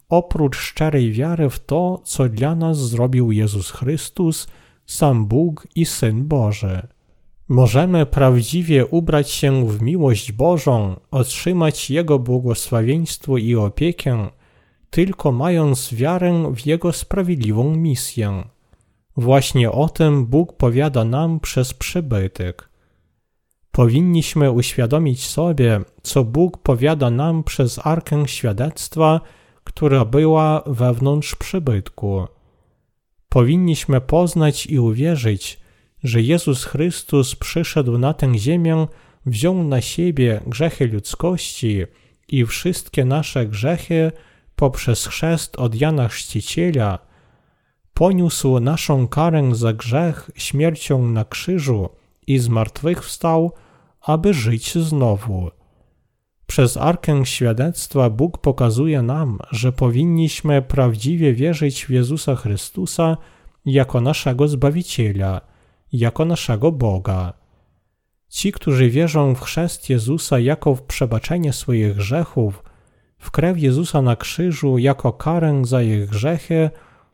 S1: oprócz szczerej wiary w to, co dla nas zrobił Jezus Chrystus, sam Bóg i Syn Boży. Możemy prawdziwie ubrać się w miłość Bożą, otrzymać Jego błogosławieństwo i opiekę, tylko mając wiarę w Jego sprawiedliwą misję. Właśnie o tym Bóg powiada nam przez przybytek. Powinniśmy uświadomić sobie, co Bóg powiada nam przez arkę świadectwa, która była wewnątrz przybytku. Powinniśmy poznać i uwierzyć, że Jezus Chrystus przyszedł na tę ziemię, wziął na siebie grzechy ludzkości i wszystkie nasze grzechy poprzez chrzest od Jana Chrzciciela – poniósł naszą karę za grzech śmiercią na krzyżu i zmartwychwstał, aby żyć znowu. Przez arkę świadectwa Bóg pokazuje nam, że powinniśmy prawdziwie wierzyć w Jezusa Chrystusa jako naszego Zbawiciela, jako naszego Boga. Ci, którzy wierzą w chrzest Jezusa jako w przebaczenie swoich grzechów, w krew Jezusa na krzyżu jako karę za ich grzechy,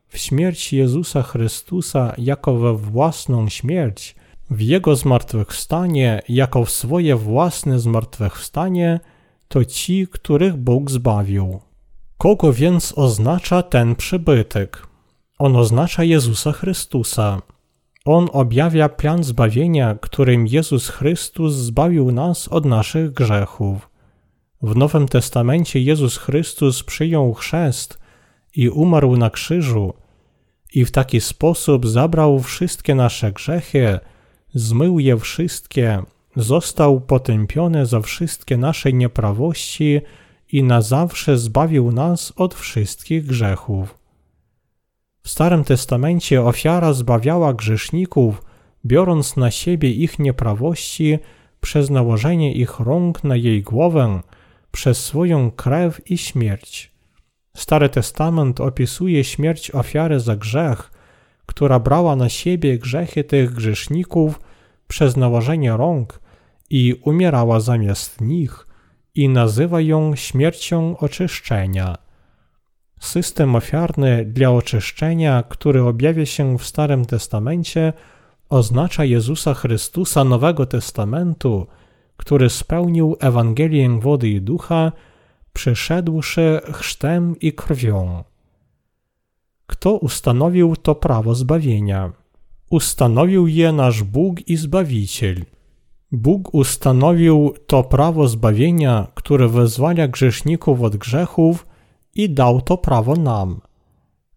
S1: w śmierć Jezusa Chrystusa jako we własną śmierć, w Jego zmartwychwstanie jako w swoje własne zmartwychwstanie, to ci, których Bóg zbawił. Kogo więc oznacza ten przybytek? On oznacza Jezusa Chrystusa. On objawia plan zbawienia, którym Jezus Chrystus zbawił nas od naszych grzechów. W Nowym Testamencie Jezus Chrystus przyjął chrzest i umarł na krzyżu, i w taki sposób zabrał wszystkie nasze grzechy, zmył je wszystkie, został potępiony za wszystkie nasze nieprawości i na zawsze zbawił nas od wszystkich grzechów. W Starym Testamencie ofiara zbawiała grzeszników, biorąc na siebie ich nieprawości przez nałożenie ich rąk na jej głowę, przez swoją krew i śmierć. Stary Testament opisuje śmierć ofiary za grzech, która brała na siebie grzechy tych grzeszników przez nałożenie rąk i umierała zamiast nich i nazywa ją śmiercią oczyszczenia. System ofiarny dla oczyszczenia, który objawia się w Starym Testamencie, oznacza Jezusa Chrystusa Nowego Testamentu, który spełnił Ewangelię wody i ducha przyszedłszy chrztem i krwią. Kto ustanowił to prawo zbawienia? Ustanowił je nasz Bóg i Zbawiciel. Bóg ustanowił to prawo zbawienia, które wyzwania grzeszników od grzechów i dał to prawo nam.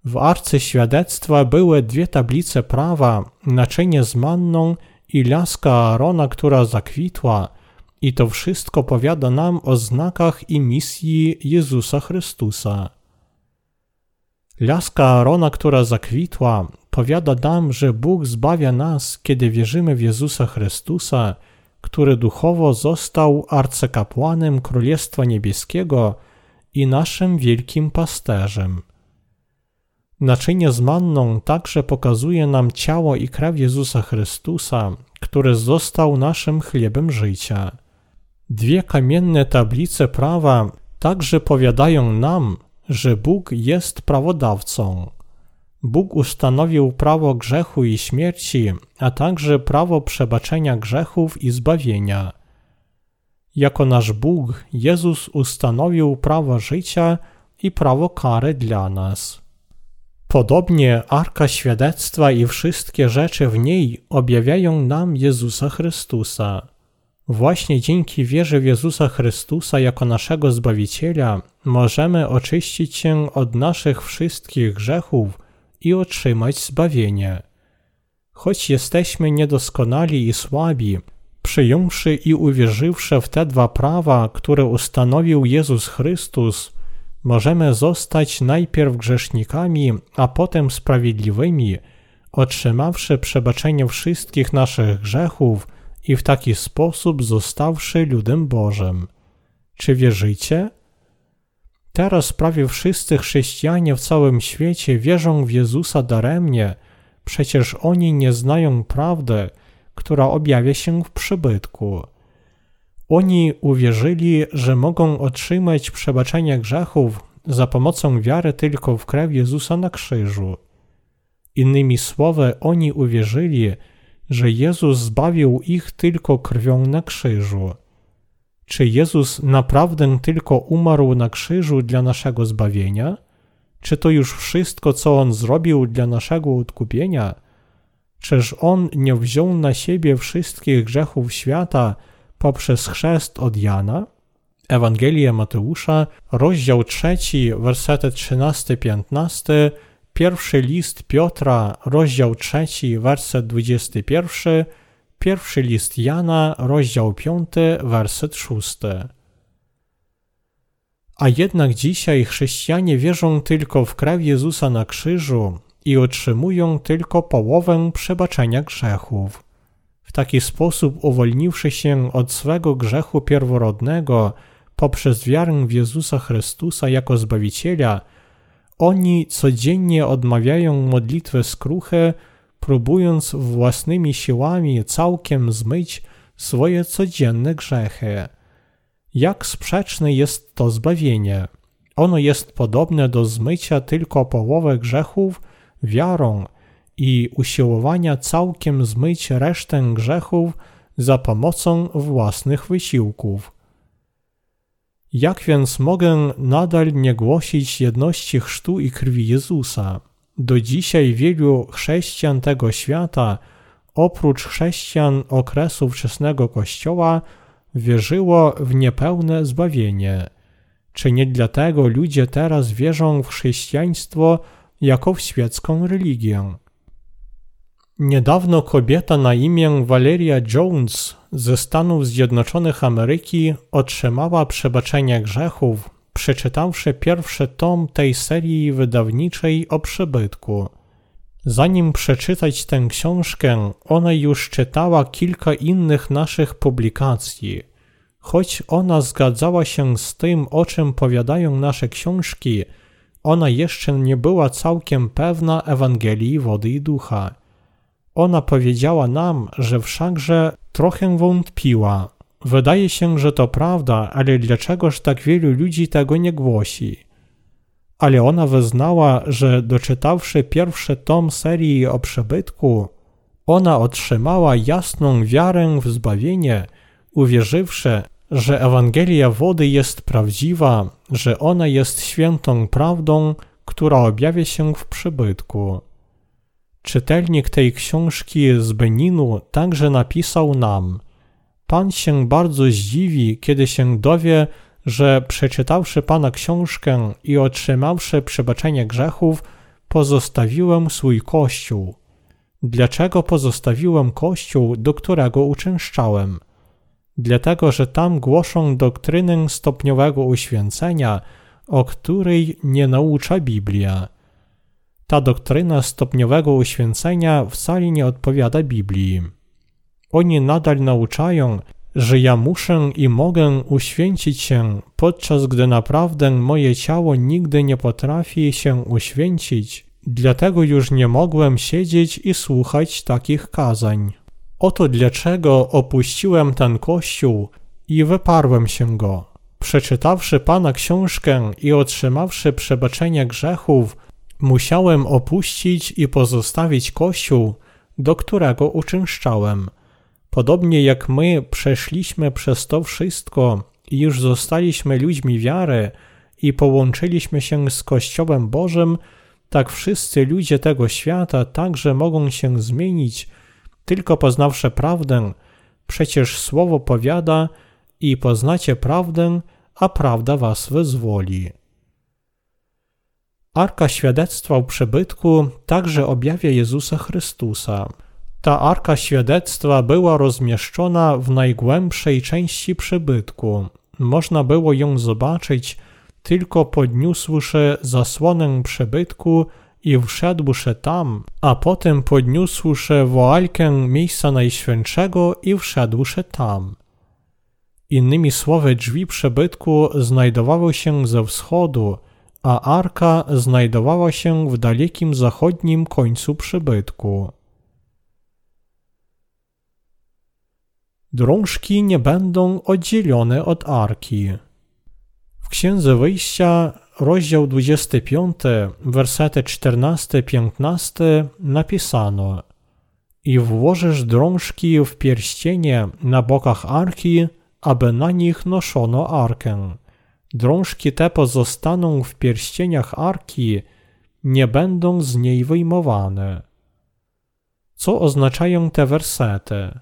S1: W arce świadectwa były dwie tablice prawa, naczynie z manną i laska Arona, która zakwitła – i to wszystko powiada nam o znakach i misji Jezusa Chrystusa. Laska Arona, która zakwitła, powiada nam, że Bóg zbawia nas, kiedy wierzymy w Jezusa Chrystusa, który duchowo został arcykapłanem Królestwa Niebieskiego i naszym wielkim pasterzem. Naczynie z manną także pokazuje nam ciało i krew Jezusa Chrystusa, który został naszym chlebem życia. Dwie kamienne tablice prawa także powiadają nam, że Bóg jest prawodawcą. Bóg ustanowił prawo grzechu i śmierci, a także prawo przebaczenia grzechów i zbawienia. Jako nasz Bóg, Jezus ustanowił prawo życia i prawo kary dla nas. Podobnie Arka Świadectwa i wszystkie rzeczy w niej objawiają nam Jezusa Chrystusa. Właśnie dzięki wierze w Jezusa Chrystusa jako naszego Zbawiciela możemy oczyścić się od naszych wszystkich grzechów i otrzymać zbawienie. Choć jesteśmy niedoskonali i słabi, przyjąwszy i uwierzywszy w te dwa prawa, które ustanowił Jezus Chrystus, możemy zostać najpierw grzesznikami, a potem sprawiedliwymi, otrzymawszy przebaczenie wszystkich naszych grzechów i w taki sposób zostawszy ludem Bożym. Czy wierzycie? Teraz prawie wszyscy chrześcijanie w całym świecie wierzą w Jezusa daremnie, przecież oni nie znają prawdy, która objawia się w przybytku. Oni uwierzyli, że mogą otrzymać przebaczenie grzechów za pomocą wiary tylko w krew Jezusa na krzyżu. Innymi słowy, oni uwierzyli, że Jezus zbawił ich tylko krwią na krzyżu. Czy Jezus naprawdę tylko umarł na krzyżu dla naszego zbawienia? Czy to już wszystko, co On zrobił dla naszego odkupienia? Czyż On nie wziął na siebie wszystkich grzechów świata poprzez chrzest od Jana? Ewangelia Mateusza, rozdział 3, wersety 13-15, pierwszy list Piotra, rozdział 3, werset 21, pierwszy list Jana, rozdział 5, werset 6. A jednak dzisiaj chrześcijanie wierzą tylko w krew Jezusa na krzyżu i otrzymują tylko połowę przebaczenia grzechów. W taki sposób uwolniwszy się od swego grzechu pierworodnego poprzez wiarę w Jezusa Chrystusa jako Zbawiciela, oni codziennie odmawiają modlitwę skruchy, próbując własnymi siłami całkiem zmyć swoje codzienne grzechy. Jak sprzeczne jest to zbawienie? Ono jest podobne do zmycia tylko połowy grzechów wiarą i usiłowania całkiem zmyć resztę grzechów za pomocą własnych wysiłków. Jak więc mogę nadal nie głosić jedności chrztu i krwi Jezusa? Do dzisiaj wielu chrześcijan tego świata, oprócz chrześcijan okresu wczesnego Kościoła, wierzyło w niepełne zbawienie. Czy nie dlatego ludzie teraz wierzą w chrześcijaństwo jako w świecką religię? Niedawno kobieta na imię Valeria Jones ze Stanów Zjednoczonych Ameryki otrzymała przebaczenie grzechów, przeczytawszy pierwszy tom tej serii wydawniczej o przybytku. Zanim przeczytać tę książkę, ona już czytała kilka innych naszych publikacji. Choć ona zgadzała się z tym, o czym powiadają nasze książki, ona jeszcze nie była całkiem pewna Ewangelii wody i ducha. Ona powiedziała nam, że wszakże trochę wątpiła. Wydaje się, że to prawda, ale dlaczegoż tak wielu ludzi tego nie głosi? Ale ona wyznała, że doczytawszy pierwszy tom serii o przebytku, ona otrzymała jasną wiarę w zbawienie, uwierzywszy, że Ewangelia wody jest prawdziwa, że ona jest świętą prawdą, która objawia się w przybytku. Czytelnik tej książki z Beninu także napisał nam: Pan się bardzo zdziwi, kiedy się dowie, że przeczytawszy Pana książkę i otrzymawszy przebaczenie grzechów, pozostawiłem swój kościół. Dlaczego pozostawiłem kościół, do którego uczęszczałem? Dlatego, że tam głoszą doktrynę stopniowego uświęcenia, o której nie naucza Biblia. Ta doktryna stopniowego uświęcenia wcale nie odpowiada Biblii. Oni nadal nauczają, że ja muszę i mogę uświęcić się, podczas gdy naprawdę moje ciało nigdy nie potrafi się uświęcić, dlatego już nie mogłem siedzieć i słuchać takich kazań. Oto dlaczego opuściłem ten kościół i wyparłem się go. Przeczytawszy Pana książkę i otrzymawszy przebaczenie grzechów, musiałem opuścić i pozostawić kościół, do którego uczęszczałem. Podobnie jak my przeszliśmy przez to wszystko i już zostaliśmy ludźmi wiary i połączyliśmy się z Kościołem Bożym, tak wszyscy ludzie tego świata także mogą się zmienić, tylko poznawszy prawdę. Przecież Słowo powiada i poznacie prawdę, a prawda was wyzwoli. Arka świadectwa o przybytku także objawia Jezusa Chrystusa. Ta arka świadectwa była rozmieszczona w najgłębszej części przybytku. Można było ją zobaczyć tylko podniósłszy zasłonę przybytku i wszedłszy tam, a potem podniósłszy woalkę miejsca najświętszego i wszedłszy tam. Innymi słowy, drzwi przybytku znajdowały się ze wschodu, a arka znajdowała się w dalekim zachodnim końcu przybytku. Drążki nie będą oddzielone od arki. W Księdze Wyjścia, rozdział 25, wersety 14-15 napisano I włożysz drążki w pierścienie na bokach arki, aby na nich noszono arkę. Drążki te pozostaną w pierścieniach arki, nie będą z niej wyjmowane. Co oznaczają te wersety?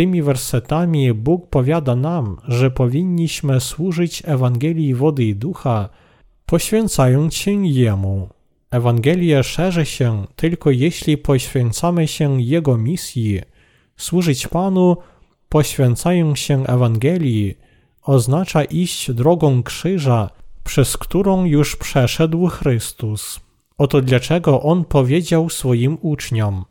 S1: Tymi wersetami Bóg powiada nam, że powinniśmy służyć Ewangelii wody i ducha, poświęcając się Jemu. Ewangelia szerzy się tylko jeśli poświęcamy się Jego misji. Służyć Panu, poświęcając się Ewangelii, oznacza iść drogą krzyża, przez którą już przeszedł Chrystus. Oto dlaczego On powiedział swoim uczniom.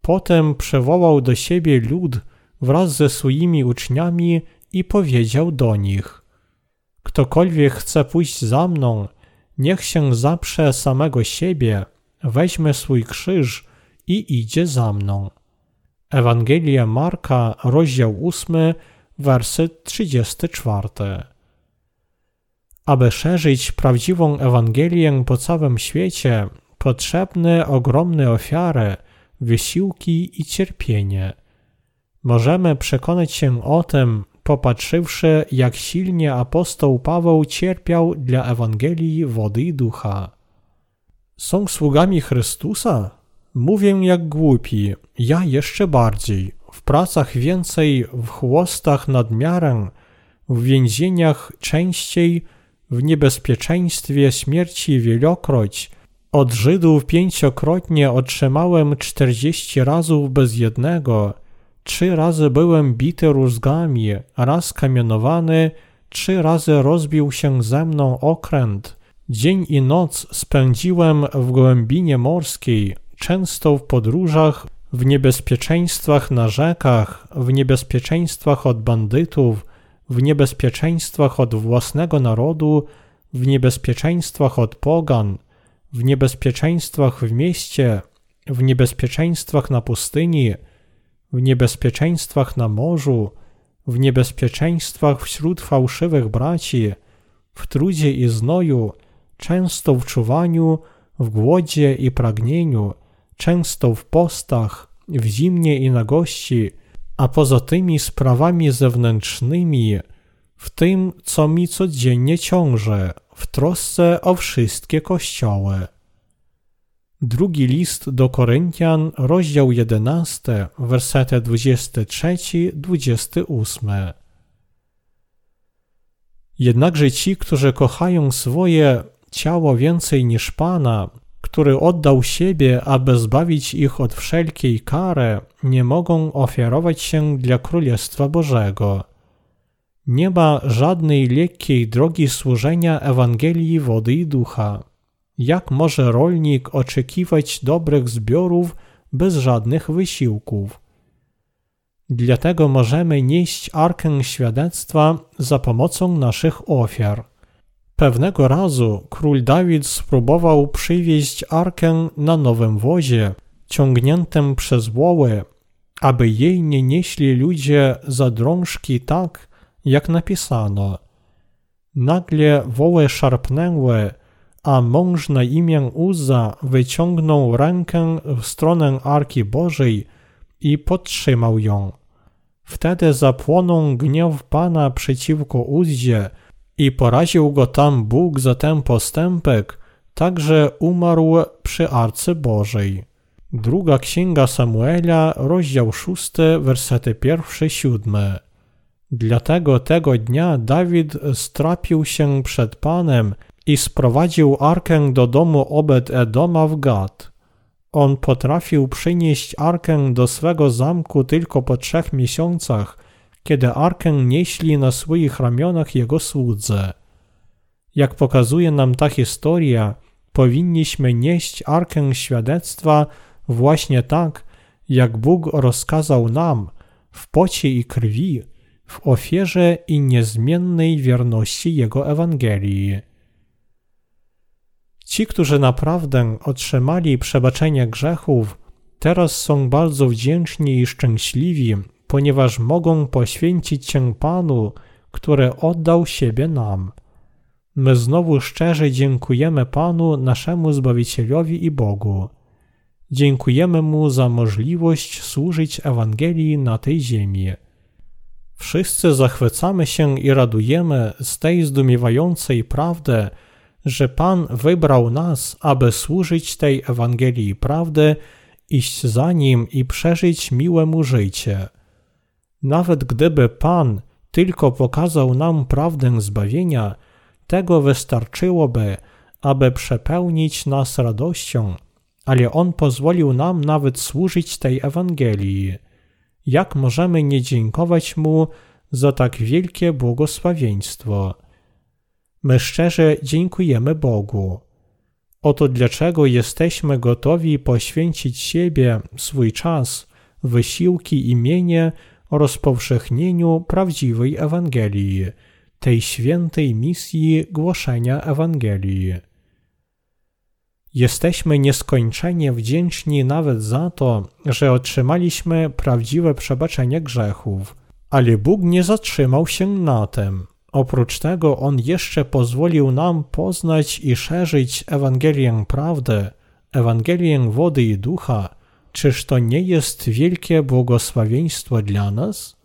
S1: Potem przywołał do siebie lud, wraz ze swoimi uczniami i powiedział do nich: Ktokolwiek chce pójść za mną, niech się zaprze samego siebie, weźmie swój krzyż i idzie za mną. Ewangelia Marka, rozdział 8, werset 34. Aby szerzyć prawdziwą Ewangelię po całym świecie, potrzebne ogromne ofiary, wysiłki i cierpienie – Możemy przekonać się o tym, popatrzywszy, jak silnie apostoł Paweł cierpiał dla Ewangelii wody i ducha. Są sługami Chrystusa? Mówię jak głupi, ja jeszcze bardziej. W pracach więcej, w chłostach nadmiarem, w więzieniach częściej, w niebezpieczeństwie śmierci wielokroć. Od Żydów pięciokrotnie otrzymałem czterdzieści razów bez jednego – Trzy razy byłem bity rózgami, raz kamienowany, trzy razy rozbił się ze mną okręt. Dzień i noc spędziłem w głębinie morskiej, często w podróżach, w niebezpieczeństwach na rzekach, w niebezpieczeństwach od bandytów, w niebezpieczeństwach od własnego narodu, w niebezpieczeństwach od pogan, w niebezpieczeństwach w mieście, w niebezpieczeństwach na pustyni, w niebezpieczeństwach na morzu, w niebezpieczeństwach wśród fałszywych braci, w trudzie i znoju, często w czuwaniu, w głodzie i pragnieniu, często w postach, w zimnie i nagości, a poza tymi sprawami zewnętrznymi, w tym, co mi codziennie ciąży, w trosce o wszystkie kościoły. Drugi list do Koryntian, rozdział 11, wersety 23-28. Jednakże ci, którzy kochają swoje ciało więcej niż Pana, który oddał siebie, aby zbawić ich od wszelkiej kary, nie mogą ofiarować się dla Królestwa Bożego. Nie ma żadnej lekkiej drogi służenia Ewangelii wody i ducha. Jak może rolnik oczekiwać dobrych zbiorów bez żadnych wysiłków? Dlatego możemy nieść arkę świadectwa za pomocą naszych ofiar. Pewnego razu król Dawid spróbował przywieźć arkę na nowym wozie, ciągniętym przez woły, aby jej nie nieśli ludzie za drążki tak, jak napisano. Nagle woły szarpnęły, a mąż na imię Uza wyciągnął rękę w stronę Arki Bożej i podtrzymał ją. Wtedy zapłonął gniew Pana przeciwko Uzzie i poraził go tam Bóg za ten postępek, tak że umarł przy Arce Bożej. Druga Księga Samuela, rozdział 6, wersety pierwsze, siódme. Dlatego tego dnia Dawid strapił się przed Panem i sprowadził arkę do domu Obed-Edoma w Gad. On potrafił przynieść arkę do swego zamku tylko po trzech miesiącach, kiedy arkę nieśli na swoich ramionach jego słudze. Jak pokazuje nam ta historia, powinniśmy nieść arkę świadectwa właśnie tak, jak Bóg rozkazał nam, w pocie i krwi, w ofierze i niezmiennej wierności Jego Ewangelii. Ci, którzy naprawdę otrzymali przebaczenie grzechów, teraz są bardzo wdzięczni i szczęśliwi, ponieważ mogą poświęcić się Panu, który oddał siebie nam. My znowu szczerze dziękujemy Panu, naszemu Zbawicielowi i Bogu. Dziękujemy Mu za możliwość służyć Ewangelii na tej ziemi. Wszyscy zachwycamy się i radujemy z tej zdumiewającej prawdy, że Pan wybrał nas, aby służyć tej Ewangelii prawdy, iść za Nim i przeżyć miłe mu życie. Nawet gdyby Pan tylko pokazał nam prawdę zbawienia, tego wystarczyłoby, aby przepełnić nas radością, ale On pozwolił nam nawet służyć tej Ewangelii. Jak możemy nie dziękować Mu za tak wielkie błogosławieństwo? My szczerze dziękujemy Bogu. Oto dlaczego jesteśmy gotowi poświęcić siebie, swój czas, wysiłki i mienie rozpowszechnieniu prawdziwej Ewangelii, tej świętej misji głoszenia Ewangelii. Jesteśmy nieskończenie wdzięczni nawet za to, że otrzymaliśmy prawdziwe przebaczenie grzechów, ale Bóg nie zatrzymał się na tym. Oprócz tego On jeszcze pozwolił nam poznać i szerzyć Ewangelię prawdy, Ewangelię wody i ducha. Czyż to nie jest wielkie błogosławieństwo dla nas?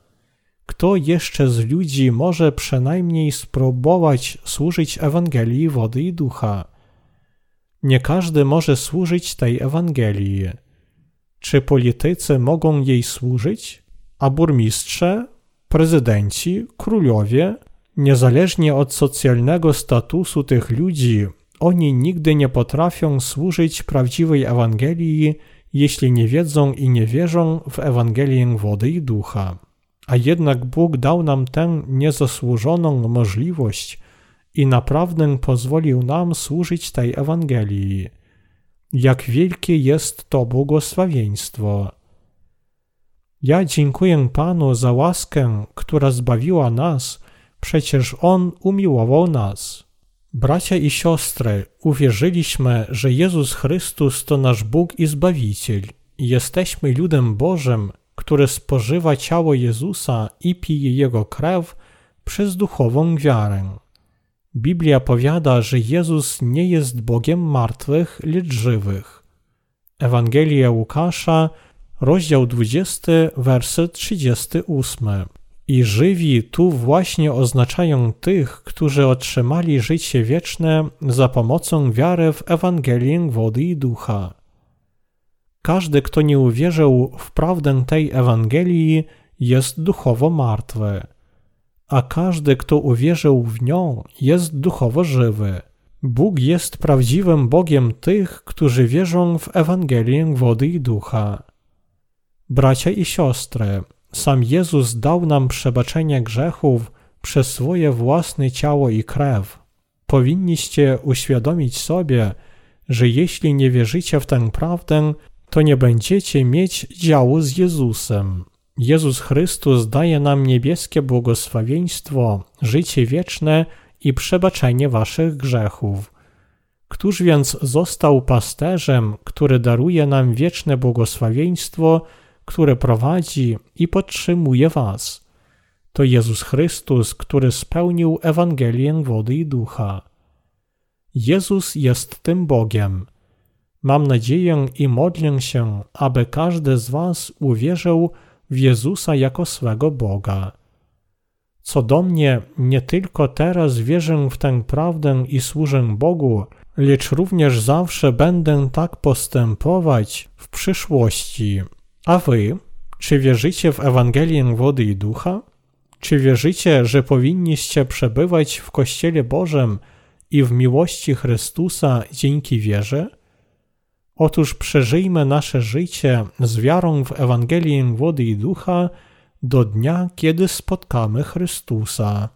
S1: Kto jeszcze z ludzi może przynajmniej spróbować służyć Ewangelii wody i ducha? Nie każdy może służyć tej Ewangelii. Czy politycy mogą jej służyć? A burmistrze, prezydenci, królowie, Niezależnie od socjalnego statusu tych ludzi, oni nigdy nie potrafią służyć prawdziwej Ewangelii, jeśli nie wiedzą i nie wierzą w Ewangelię wody i ducha. A jednak Bóg dał nam tę niezasłużoną możliwość i naprawdę pozwolił nam służyć tej Ewangelii. Jak wielkie jest to błogosławieństwo! Ja dziękuję Panu za łaskę, która zbawiła nas Przecież On umiłował nas. Bracia i siostry, uwierzyliśmy, że Jezus Chrystus to nasz Bóg i Zbawiciel. Jesteśmy ludem Bożym, który spożywa ciało Jezusa i pije Jego krew przez duchową wiarę. Biblia powiada, że Jezus nie jest Bogiem martwych, lecz żywych. Ewangelia Łukasza, rozdział 20, werset 38. I żywi tu właśnie oznaczają tych, którzy otrzymali życie wieczne za pomocą wiary w Ewangelię wody i ducha. Każdy, kto nie uwierzył w prawdę tej Ewangelii, jest duchowo martwy, a każdy, kto uwierzył w nią, jest duchowo żywy. Bóg jest prawdziwym Bogiem tych, którzy wierzą w Ewangelię wody i ducha. Bracia i siostry, sam Jezus dał nam przebaczenie grzechów przez swoje własne ciało i krew. Powinniście uświadomić sobie, że jeśli nie wierzycie w tę prawdę, to nie będziecie mieć działu z Jezusem. Jezus Chrystus daje nam niebieskie błogosławieństwo, życie wieczne i przebaczenie waszych grzechów. Któż więc został pasterzem, który daruje nam wieczne błogosławieństwo które prowadzi i podtrzymuje Was. To Jezus Chrystus, który spełnił Ewangelię wody i ducha. Jezus jest tym Bogiem. Mam nadzieję i modlę się, aby każdy z Was uwierzył w Jezusa jako swego Boga. Co do mnie, nie tylko teraz wierzę w tę prawdę i służę Bogu, lecz również zawsze będę tak postępować w przyszłości. A wy, czy wierzycie w Ewangelię wody i ducha? Czy wierzycie, że powinniście przebywać w Kościele Bożym i w miłości Chrystusa dzięki wierze? Otóż przeżyjmy nasze życie z wiarą w Ewangelię wody i ducha do dnia, kiedy spotkamy Chrystusa.